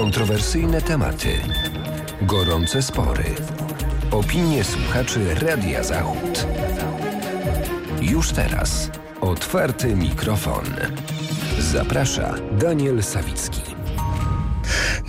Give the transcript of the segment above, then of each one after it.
Kontrowersyjne tematy. Gorące spory. Opinie słuchaczy Radia Zachód. Już teraz. Otwarty mikrofon. Zaprasza Daniel Sawicki.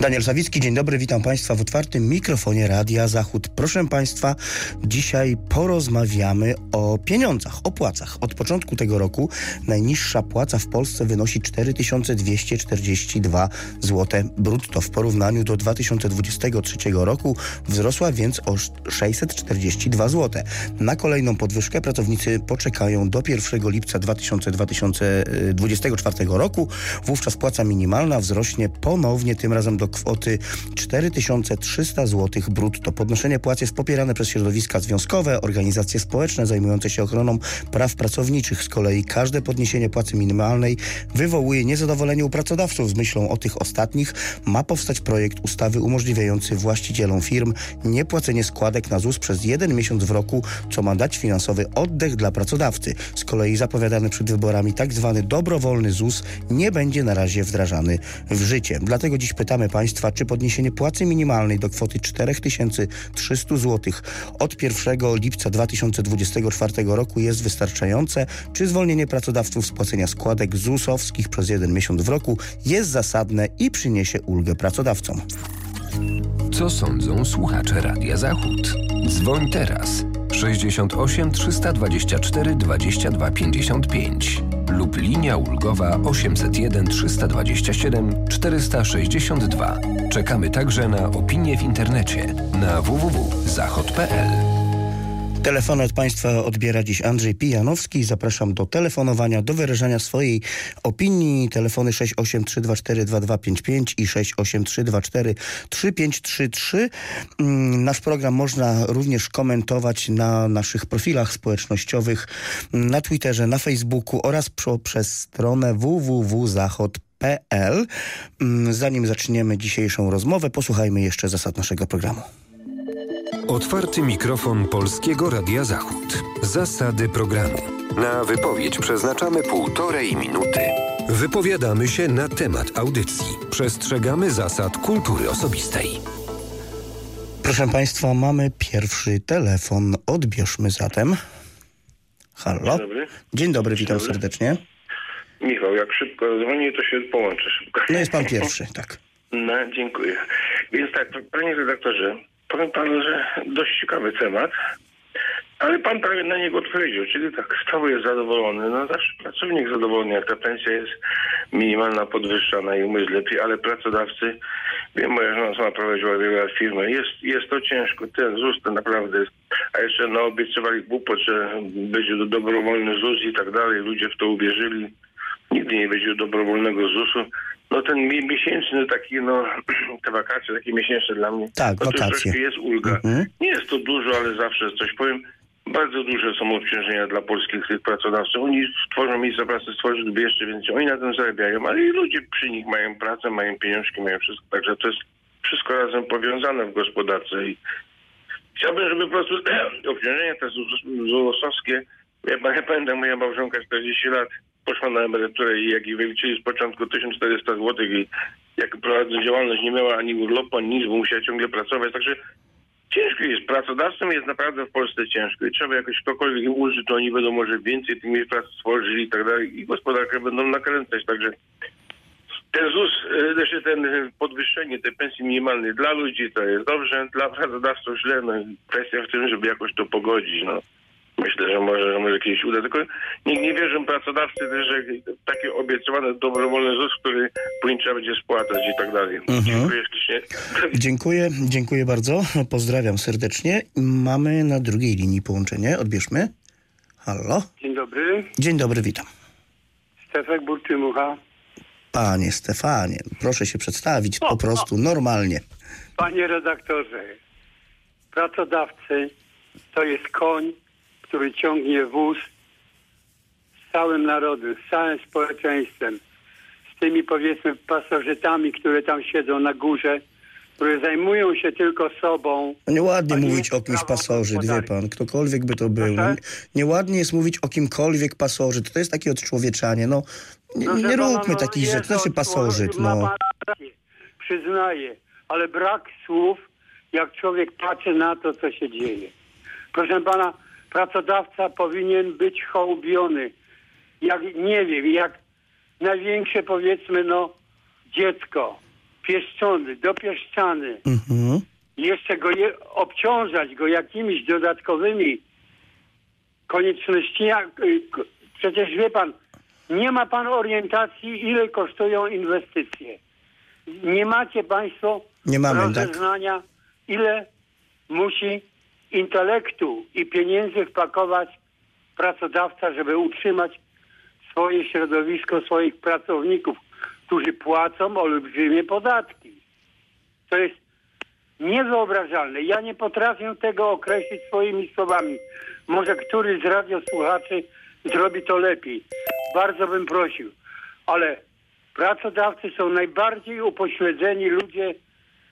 Daniel Sawicki, dzień dobry, witam Państwa w otwartym mikrofonie Radia Zachód. Proszę Państwa, dzisiaj porozmawiamy o pieniądzach, o płacach. Od początku tego roku najniższa płaca w Polsce wynosi 4242 zł brutto. W porównaniu do 2023 roku wzrosła więc o 642 zł. Na kolejną podwyżkę pracownicy poczekają do 1 lipca 2024 roku. Wówczas płaca minimalna wzrośnie ponownie, tym razem do kwoty 4300 zł brutto. Podnoszenie płac jest popierane przez środowiska związkowe, organizacje społeczne zajmujące się ochroną praw pracowniczych. Z kolei każde podniesienie płacy minimalnej wywołuje niezadowolenie u pracodawców. Z myślą o tych ostatnich ma powstać projekt ustawy umożliwiający właścicielom firm niepłacenie składek na ZUS przez jeden miesiąc w roku, co ma dać finansowy oddech dla pracodawcy. Z kolei zapowiadany przed wyborami tak zwany dobrowolny ZUS nie będzie na razie wdrażany w życie. Dlatego dziś pytamy Państwa, czy podniesienie płacy minimalnej do kwoty 4300 zł od 1 lipca 2024 roku jest wystarczające, czy zwolnienie pracodawców z płacenia składek ZUS-owskich przez jeden miesiąc w roku jest zasadne i przyniesie ulgę pracodawcom. Co sądzą słuchacze Radia Zachód? Dzwoń teraz 68 324 22 55 lub linia ulgowa 801 327 462. Czekamy także na opinie w internecie na www.zachod.pl. Telefony od Państwa odbiera dziś Andrzej Pijanowski. Zapraszam do telefonowania, do wyrażania swojej opinii. Telefony 683242255 i 683243533. Mm, Nasz program można również komentować na naszych profilach społecznościowych, na Twitterze, na Facebooku oraz przez stronę www.zachod.pl. Mm, Zanim zaczniemy dzisiejszą rozmowę, posłuchajmy jeszcze zasad naszego programu. Otwarty mikrofon Polskiego Radia Zachód. Zasady programu. Na wypowiedź przeznaczamy półtorej minuty. Wypowiadamy się na temat audycji. Przestrzegamy zasad kultury osobistej. Proszę Państwa, mamy pierwszy telefon. Odbierzmy zatem. Halo? Dzień dobry. Dzień dobry, witam Dzień dobry. serdecznie. Michał, jak szybko dzwoni, to się połączę szybko. No jest Pan pierwszy, tak. No, dziękuję. Więc tak, panie redaktorze, powiem panu, że dość ciekawy temat, ale pan prawie na niego odpowiedział, czyli tak, kto jest zadowolony? No zawsze pracownik zadowolony, jak ta pensja jest minimalna, podwyższana i umysł lepiej, ale pracodawcy, wiem, moja żona sama prowadziła wiele lat firmę, jest, jest to ciężko, ten ZUS to naprawdę jest, a jeszcze no, obiecywali głupot, że będzie to dobrowolny ZUS i tak dalej, ludzie w to uwierzyli, nigdy nie będzie dobrowolnego ZUS-u. No ten mi- miesięczny taki, no te wakacje takie miesięczne dla mnie. Tak, no wakacje. troszkę jest ulga. Mhm. Nie jest to dużo, ale zawsze coś powiem. Bardzo duże są obciążenia dla polskich tych pracodawców. Oni tworzą miejsca pracy, stworzyliby jeszcze więcej. Oni na tym zarabiają, ale i ludzie przy nich mają pracę, mają pieniążki, mają wszystko. Także to jest wszystko razem powiązane w gospodarce. I chciałbym, żeby po prostu obciążenia te ZUS-owskie, ja, ja pamiętam, moja małżonka 40 lat poszła na emeryturę i jak jej wyliczyli z początku 1400 zł i jak prowadząc działalność nie miała ani urlopu, ani nic, bo musiała ciągle pracować. Także ciężko jest. Pracodawcom jest naprawdę w Polsce ciężko i trzeba jakoś ktokolwiek im ulży, to oni będą może więcej tych miejsc pracy stworzyli i tak dalej i gospodarkę będą nakręcać. Także ten ZUS, e, znaczy ten podwyższenie tej pensji minimalnej dla ludzi to jest dobrze, dla pracodawców źle. No kwestia w tym, żeby jakoś to pogodzić. No. Myślę, że może, że może kiedyś uda. Tylko nie, nie wierzę pracodawcy też, że takie obiecywane dobrowolny ZUS, który później trzeba będzie spłacać i tak dalej. Dziękuję ślicznie. Dziękuję, dziękuję bardzo. Pozdrawiam serdecznie. Mamy na drugiej linii połączenie. Odbierzmy. Halo? Dzień dobry, Dzień dobry, witam. Stefek Burczymucha. Panie Stefanie, proszę się przedstawić po prostu normalnie. Panie redaktorze, pracodawcy to jest koń, który ciągnie wóz z całym narodem, z całym społeczeństwem, z tymi powiedzmy pasożytami, które tam siedzą na górze, które zajmują się tylko sobą. No nieładnie A nie mówić o kimś pasożyt, wie pan, ktokolwiek by to był. No, Proszę? nieładnie jest mówić o kimkolwiek pasożyt. To jest takie odczłowieczanie. No, nie, Proszę nie róbmy no, takich rzeczy. Znaczy pasożyt, no. przyznaję, ale brak słów, jak człowiek patrzy na to, co się dzieje. Proszę pana, pracodawca powinien być hołbiony. Jak, nie wiem, jak największe powiedzmy, no, dziecko, pieszczony, dopieszczany. Mhm. Jeszcze go je, obciążać go jakimiś dodatkowymi koniecznościami. K- Przecież wie pan, nie ma pan orientacji, ile kosztują inwestycje. Nie macie państwo Nie mamy, tak. rozeznania, ile musi intelektu i pieniędzy wpakować pracodawca, żeby utrzymać swoje środowisko, swoich pracowników, którzy płacą olbrzymie podatki. To jest niewyobrażalne. Ja nie potrafię tego określić swoimi słowami. Może któryś z radiosłuchaczy zrobi to lepiej. Bardzo bym prosił. Ale pracodawcy są najbardziej upośledzeni ludzie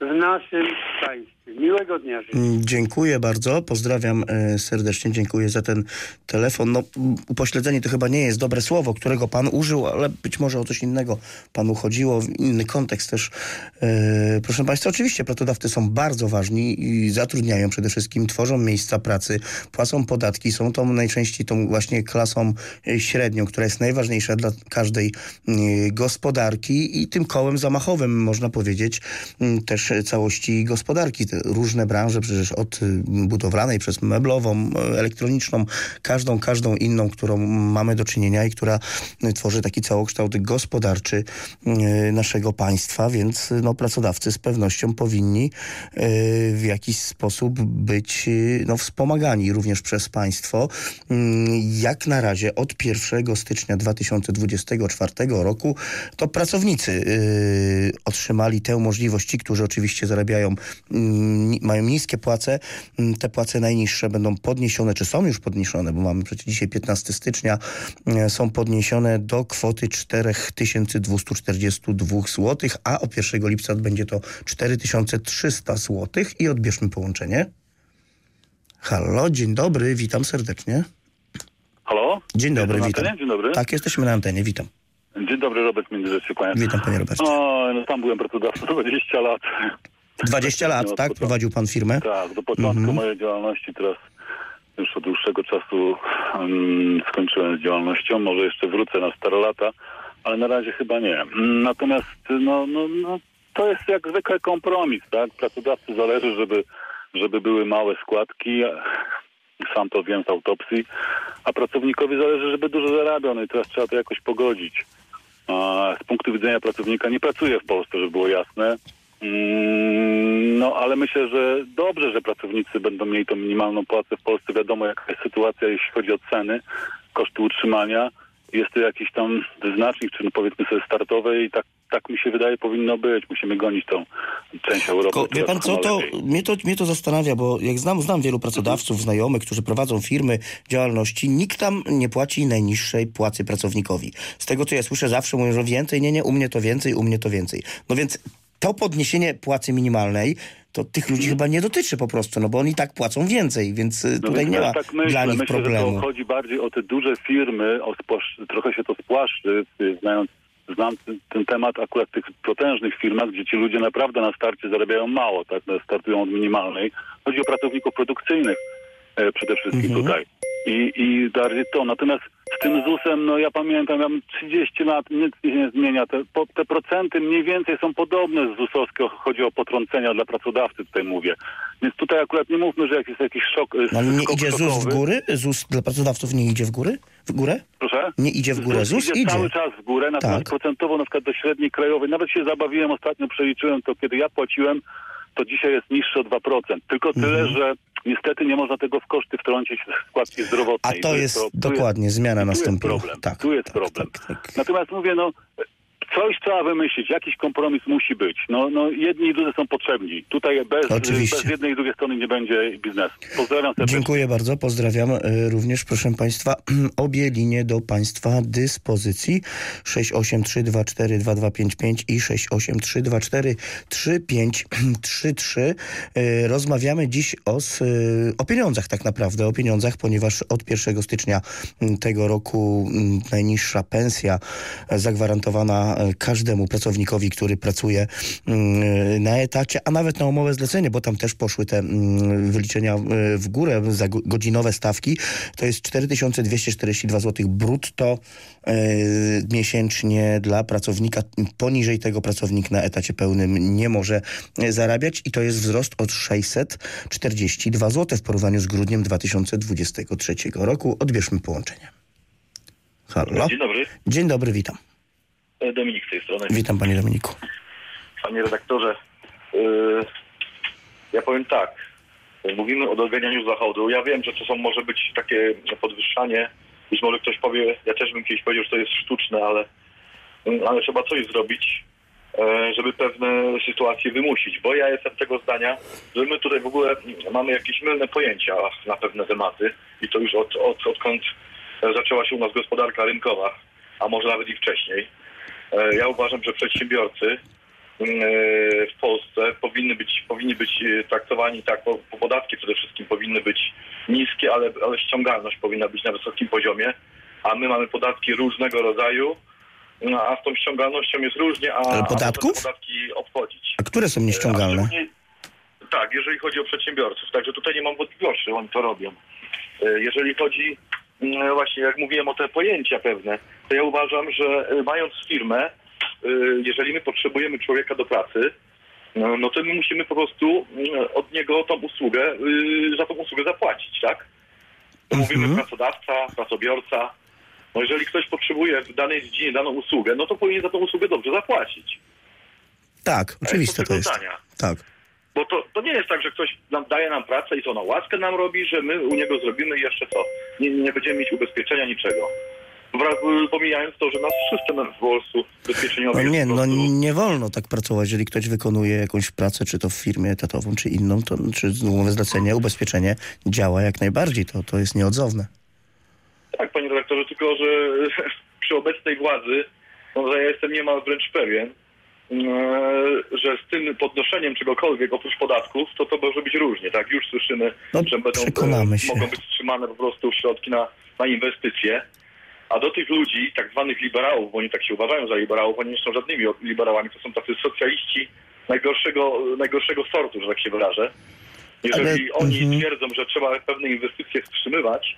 w naszym państwie. Miłego dnia. Mm, Dziękuję bardzo, pozdrawiam e, serdecznie, dziękuję za ten telefon. No, mm, upośledzenie to chyba nie jest dobre słowo, którego pan użył, ale być może o coś innego panu chodziło, inny kontekst też. E, proszę państwa, oczywiście pracodawcy są bardzo ważni i zatrudniają przede wszystkim, tworzą miejsca pracy, płacą podatki, są tą najczęściej tą właśnie klasą e, średnią, która jest najważniejsza dla każdej e, gospodarki i tym kołem zamachowym, można powiedzieć, m, też całości gospodarki. Różne branże, przecież od y, budowlanej przez meblową, y, elektroniczną, każdą, każdą inną, którą mamy do czynienia i która y, tworzy taki całokształt gospodarczy naszego państwa, więc no, pracodawcy z pewnością powinni w jakiś sposób być no, wspomagani również przez państwo. Mm, Jak na razie od 1 stycznia 2024 roku to pracownicy otrzymali tę możliwość, ci, którzy oczywiście zarabiają, mm, mają niskie płace, mm, te płace najniższe będą podniesione, czy są już podniesione, bo mamy przecież dzisiaj 15 stycznia, y, są podniesione do kwoty 4242 zł, a od 1 lipca będzie to 4300 zł i odbierzmy połączenie. Halo, dzień dobry, witam serdecznie. Halo? Dzień dobry, Jestem witam. antenie? Dzień dobry. Tak, jesteśmy na antenie, witam. Dzień dobry, Robert Międzyrzecki, kłaniam. Witam panie Robercie. O, no tam byłem pracodawcą 20 lat. 20 lat, od tak? początku. Prowadził pan firmę? Tak, do początku Mhm. mojej działalności teraz już od dłuższego czasu mm, skończyłem z działalnością. Może jeszcze wrócę na stare lata, ale na razie chyba nie. Natomiast no, no, no, to jest jak zwykle kompromis, tak? Pracodawcy zależy, żeby, żeby były małe składki. Sam to wiem z autopsji. A pracownikowi zależy, żeby dużo zarabiał. No i teraz trzeba to jakoś pogodzić. A z punktu widzenia pracownika nie pracuję w Polsce, żeby było jasne. Mm, No, ale myślę, że dobrze, że pracownicy będą mieli tą minimalną płacę w Polsce. Wiadomo, jaka jest sytuacja, jeśli chodzi o ceny, koszty utrzymania. Jest to jakiś tam wyznacznik, czy no powiedzmy sobie startowy i tak, tak mi się wydaje powinno być. Musimy gonić tą część Europy. Tylko, wie pan co, to lepiej. mnie, to mnie to zastanawia, bo jak znam, znam wielu pracodawców, znajomych, którzy prowadzą firmy, działalności, nikt tam nie płaci najniższej płacy pracownikowi. Z tego, co ja słyszę, zawsze mówią, że więcej, nie, nie, u mnie to więcej, u mnie to więcej. No więc to podniesienie płacy minimalnej, to tych ludzi chyba nie dotyczy po prostu, no bo oni tak płacą więcej, więc y, No tutaj więc nie ma tak myślę, dla nich myślę, problemu. że to chodzi bardziej o te duże firmy, o spłasz- trochę się to spłaszczy, y, znając, znam ten, temat akurat w tych potężnych firmach, gdzie ci ludzie naprawdę na starcie zarabiają mało, tak, startują od minimalnej. Chodzi o pracowników produkcyjnych e, przede wszystkim Mhm. tutaj. I, I bardziej to. Natomiast z tym ZUS-em, no ja pamiętam, ja mam 30 lat, nic się nie zmienia. Te, po, te procenty mniej więcej są podobne z ZUS-owskie, chodzi o potrącenia dla pracodawcy, tutaj mówię. Więc tutaj akurat nie mówmy, że jak jest jakiś szok. No, ale nie idzie ZUS w góry? ZUS dla pracodawców nie idzie w góry? W górę? Proszę? Nie idzie w górę. ZUS idzie, idzie. cały czas w górę, natomiast Tak. procentowo na przykład do średniej krajowej, nawet się zabawiłem ostatnio, przeliczyłem to, kiedy ja płaciłem, to dzisiaj jest niższe o 2%. Tylko tyle, Mhm. że niestety nie można tego w koszty wtrącić w składki A zdrowotnej. to Tu jest dokładnie zmiana nastąpiła. Jest problem. Tak, tu jest tak, problem. tak, tak. Natomiast mówię, no coś trzeba wymyślić, jakiś kompromis musi być. No, no jedni i drudzy są potrzebni. Tutaj bez, Oczywiście. bez jednej i drugiej strony nie będzie biznesu. Pozdrawiam serdecznie. Dziękuję bardzo, pozdrawiam e, również, proszę Państwa, obie linie do Państwa dyspozycji 683242255 i 683243533. E, Rozmawiamy dziś o, e, o pieniądzach tak naprawdę, o pieniądzach, ponieważ od 1 stycznia tego roku najniższa pensja zagwarantowana każdemu pracownikowi, który pracuje mm, na etacie, a nawet na umowę zlecenie, bo tam też poszły te mm, wyliczenia e, w górę za go- godzinowe stawki. To jest 4242 zł brutto e, miesięcznie dla pracownika. Poniżej tego pracownik na etacie pełnym nie może e, zarabiać i to jest wzrost od 642 zł w porównaniu z grudniem 2023 roku. Odbierzmy połączenie. Halo? Dzień dobry, Dzień dobry, witam. E, Dominik z tej strony. Witam panie Dominiku. Panie redaktorze, yy, ja powiem tak, mówimy o doganianiu zachodu. Ja wiem, że to są, może być takie podwyższanie. Być może ktoś powie, ja też bym kiedyś powiedział, że to jest sztuczne, ale, ale trzeba coś zrobić, e, żeby pewne sytuacje wymusić. Bo ja jestem tego zdania, że my tutaj w ogóle mamy jakieś mylne pojęcia na pewne tematy i to już od, od, odkąd zaczęła się u nas gospodarka rynkowa, a może nawet i wcześniej. E, Ja uważam, że przedsiębiorcy e, w Polsce powinny być, powinni być e, traktowani tak, bo bo podatki przede wszystkim powinny być niskie, ale, ale ściągalność powinna być na wysokim poziomie, a my mamy podatki różnego rodzaju, no, a z tą ściągalnością jest różnie, a, Ale a podatków? podatki obchodzić. A które są nieściągalne? Tak, jeżeli chodzi o przedsiębiorców. Także tutaj nie mam wątpliwości, że oni to robią. Jeżeli chodzi mm, właśnie, jak mówiłem o te pojęcia pewne, to ja uważam, że e, mając firmę, e, jeżeli my potrzebujemy człowieka do pracy, no, no to my musimy po prostu mm, od niego tą usługę, y, za tą usługę zapłacić, tak? To mówimy Mhm. pracodawca, pracobiorca. No jeżeli ktoś potrzebuje w danej dziedzinie daną usługę, no to powinien za tą usługę dobrze zapłacić. Tak, oczywiste to jest. Tak. Bo to, to nie jest tak, że ktoś nam daje nam pracę i to na łaskę nam robi, że my u niego zrobimy i jeszcze co? Nie, nie będziemy mieć ubezpieczenia, niczego. Wra- Pomijając to, że nasz system w Polsce ubezpieczeniowy No nie, no nie wolno tak pracować, jeżeli ktoś wykonuje jakąś pracę, czy to w firmie etatową, czy inną, to, czy umowę zlecenie, ubezpieczenie działa jak najbardziej, to, to jest nieodzowne. Tak, panie redaktorze, tylko że przy obecnej władzy, no, że ja jestem niemal wręcz pewien, że z tym podnoszeniem czegokolwiek oprócz podatków, to to może być różnie, tak? Już słyszymy, No, że będą, e, się. mogą być wstrzymane po prostu środki na, na inwestycje. A do tych ludzi, tak zwanych liberałów, bo oni tak się uważają za liberałów, oni nie są żadnymi liberałami, to są tacy socjaliści najgorszego, najgorszego sortu, że tak się wyrażę. Jeżeli Ale- oni mhm. twierdzą, że trzeba pewne inwestycje wstrzymywać,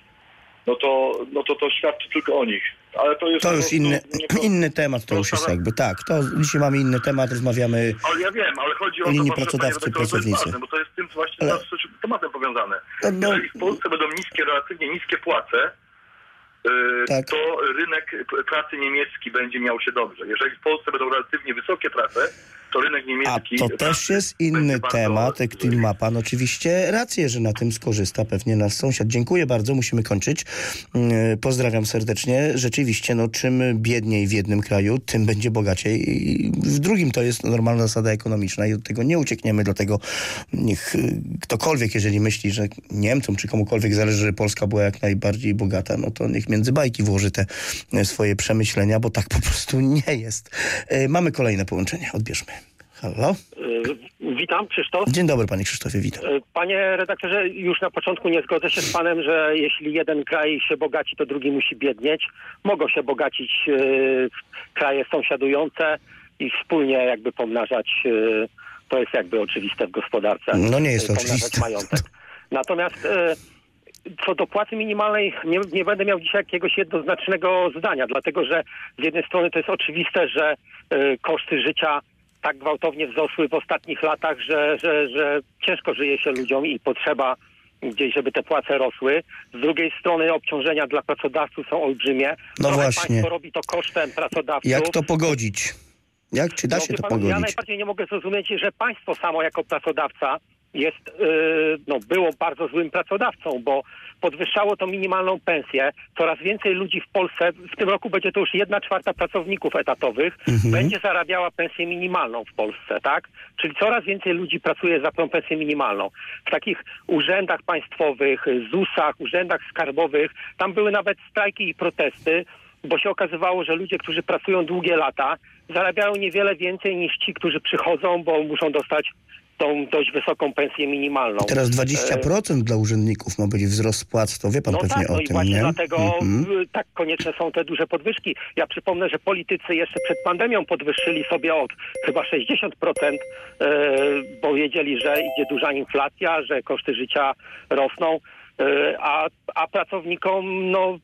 no to, no to to świadczy tylko o nich. Ale to jest To już inny, inny temat, to już jest jakby tak. To dzisiaj mamy inny temat, rozmawiamy. Ale ja wiem, ale chodzi o Linii to, pracodawcy, pracownicy. ważne, bo to jest z tym właśnie Ale- z tematem powiązane. No, no. Jeżeli w Polsce będą niskie, relatywnie niskie płace, yy, Tak. to rynek pracy niemiecki będzie miał się dobrze. Jeżeli w Polsce będą relatywnie wysokie prace, to rynek A niemiecki... to też jest inny bardzo temat, który ma pan oczywiście rację, że na tym skorzysta pewnie nasz sąsiad. Dziękuję bardzo, musimy kończyć. Yy, Pozdrawiam serdecznie. Rzeczywiście, no czym biedniej w jednym kraju, tym będzie bogaciej I w drugim. To jest normalna zasada ekonomiczna i od tego nie uciekniemy, dlatego niech yy, ktokolwiek, jeżeli myśli, że Niemcom czy komukolwiek zależy, że Polska była jak najbardziej bogata, no to niech między bajki włoży te yy, swoje przemyślenia, bo tak po prostu nie jest. Yy, Mamy kolejne połączenie, odbierzmy. Halo? Y, Witam, Krzysztof. Dzień dobry, panie Krzysztofie, witam. Y, Panie redaktorze, już na początku nie zgodzę się z panem, że jeśli jeden kraj się bogaci, to drugi musi biednieć. Mogą się bogacić y, kraje sąsiadujące i wspólnie jakby pomnażać, to jest jakby oczywiste w gospodarce. No nie jest oczywiste. majątek. Natomiast co do płacy minimalnej, nie, nie będę miał dzisiaj jakiegoś jednoznacznego zdania, dlatego że z jednej strony to jest oczywiste, że y, koszty życia tak gwałtownie wzrosły w ostatnich latach, że, że, że ciężko żyje się ludziom i potrzeba gdzieś, żeby te płace rosły. Z drugiej strony obciążenia dla pracodawców są olbrzymie. No Trochę właśnie. Państwo robi to kosztem pracodawców. Jak to pogodzić? Jak, czy da się to pan, Ja pogodzić? najbardziej nie mogę zrozumieć, że państwo samo jako pracodawca jest, yy, no, było bardzo złym pracodawcą, bo podwyższało to minimalną pensję. Coraz więcej ludzi w Polsce, w tym roku będzie to już jedna czwarta pracowników etatowych, Mhm. będzie zarabiała pensję minimalną w Polsce, tak? Czyli coraz więcej ludzi pracuje za tą pensję minimalną. W takich urzędach państwowych, ZUS-ach, urzędach skarbowych, tam były nawet strajki i protesty, bo się okazywało, że ludzie, którzy pracują długie lata, zarabiają niewiele więcej niż ci, którzy przychodzą, bo muszą dostać tą dość wysoką pensję minimalną. Teraz 20% dla urzędników ma być wzrost płat, to wie pan no pewnie tak, no o i tym, właśnie nie? dlatego Mhm. y, tak konieczne są te duże podwyżki. Ja przypomnę, że politycy jeszcze przed pandemią podwyższyli sobie od chyba 60%, e, bo wiedzieli, że idzie duża inflacja, że koszty życia rosną. E, A, a pracownikom no,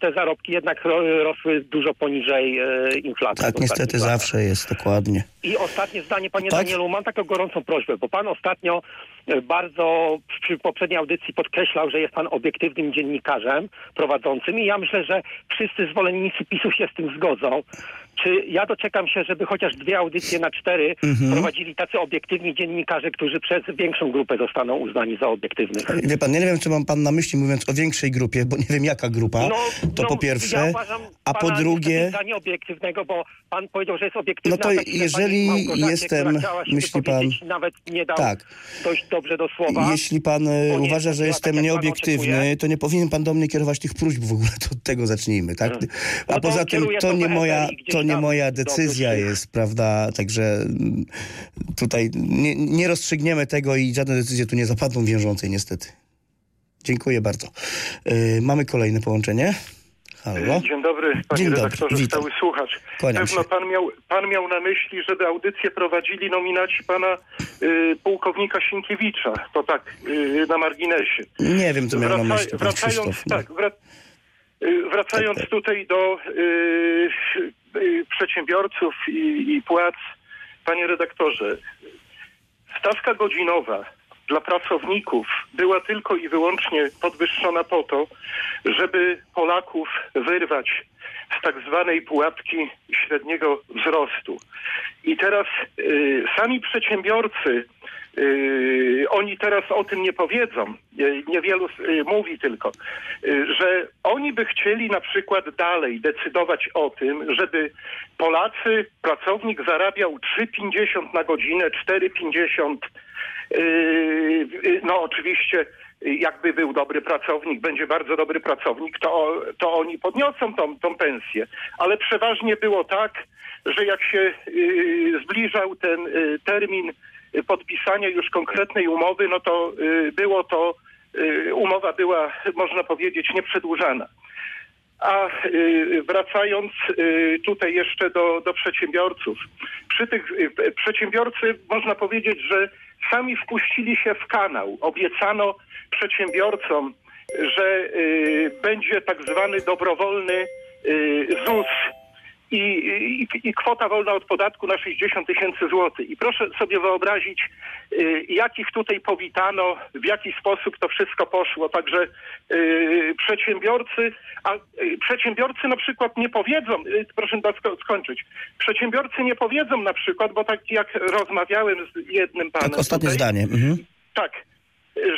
te zarobki jednak ro- rosły dużo poniżej e, inflacji. Tak, niestety latach. zawsze jest, dokładnie. I ostatnie zdanie, panie Tak? Danielu, mam taką gorącą prośbę, bo pan ostatnio e, bardzo przy poprzedniej audycji podkreślał, że jest pan obiektywnym dziennikarzem prowadzącym i ja myślę, że wszyscy zwolennicy PiSu się z tym zgodzą. Czy ja doczekam się, żeby chociaż dwie audycje na cztery Mhm. prowadzili tacy obiektywni dziennikarze, którzy przez większą grupę zostaną uznani za obiektywnych? Wie pan, ja nie wiem, co mam pan na myśli, mówiąc o większej grupie, bo nie wiem, jaka grupa, to no, po pierwsze, ja uważam a po drugie... za nieobiektywnego, bo pan powiedział, że jest obiektywny. No to jeżeli jestem- myśli pan- nawet nie dał Tak. dość dobrze do słowa. Jeśli pan e, uważa, że jestem tak, nieobiektywny, to nie powinien pan do mnie kierować tych próśb w ogóle, to od tego zacznijmy, tak? No A to poza tym to nie moja, to nie moja decyzja jest, prawda? Także mm, tutaj nie, nie rozstrzygniemy tego i żadne decyzje tu nie zapadną wiążącej niestety. Dziękuję bardzo. Y, mamy kolejne połączenie. Halo? Dzień dobry, panie Dzień dobry, redaktorze, witam. stały słuchacz. Kłaniam Pewno się. pan miał, pan miał na myśli, żeby audycję prowadzili nominaci pana y, pułkownika Sienkiewicza. To tak, y, na marginesie. Nie wiem, co miał na Wraca- myśli pan wracając, Krzysztof. no. tak, y, wracając Tak, tak. tutaj do y, y, przedsiębiorców i, i płac, panie redaktorze, stawka godzinowa dla pracowników była tylko i wyłącznie podwyższona po to, żeby Polaków wyrwać z tak zwanej pułapki średniego wzrostu. I teraz y, sami przedsiębiorcy, y, oni teraz o tym nie powiedzą, y, niewielu y, mówi tylko, y, że oni by chcieli na przykład dalej decydować o tym, żeby Polacy, pracownik zarabiał 3,50 na godzinę, 4,50 Yy, No oczywiście, yy, jakby był dobry pracownik, będzie bardzo dobry pracownik, to, to oni podniosą tą, tą pensję. Ale przeważnie było tak, że jak się yy, zbliżał ten yy, termin yy, podpisania już konkretnej umowy, no to yy, było to, yy, umowa była, można powiedzieć, nieprzedłużana. A wracając tutaj jeszcze do, do przedsiębiorców. Przy tych przedsiębiorcy można powiedzieć, że sami wpuścili się w kanał. Obiecano przedsiębiorcom, że y, będzie tak zwany dobrowolny y, ZUS i, i, i kwota wolna od podatku na 60 tysięcy złotych. I proszę sobie wyobrazić, y, jakich tutaj powitano, w jaki sposób to wszystko poszło. Także y, przedsiębiorcy, a y, przedsiębiorcy na przykład nie powiedzą, y, proszę bardzo sko- skończyć, przedsiębiorcy nie powiedzą na przykład, bo tak jak rozmawiałem z jednym panem Tak, ostatnie tutaj, zdanie. Mhm. tak,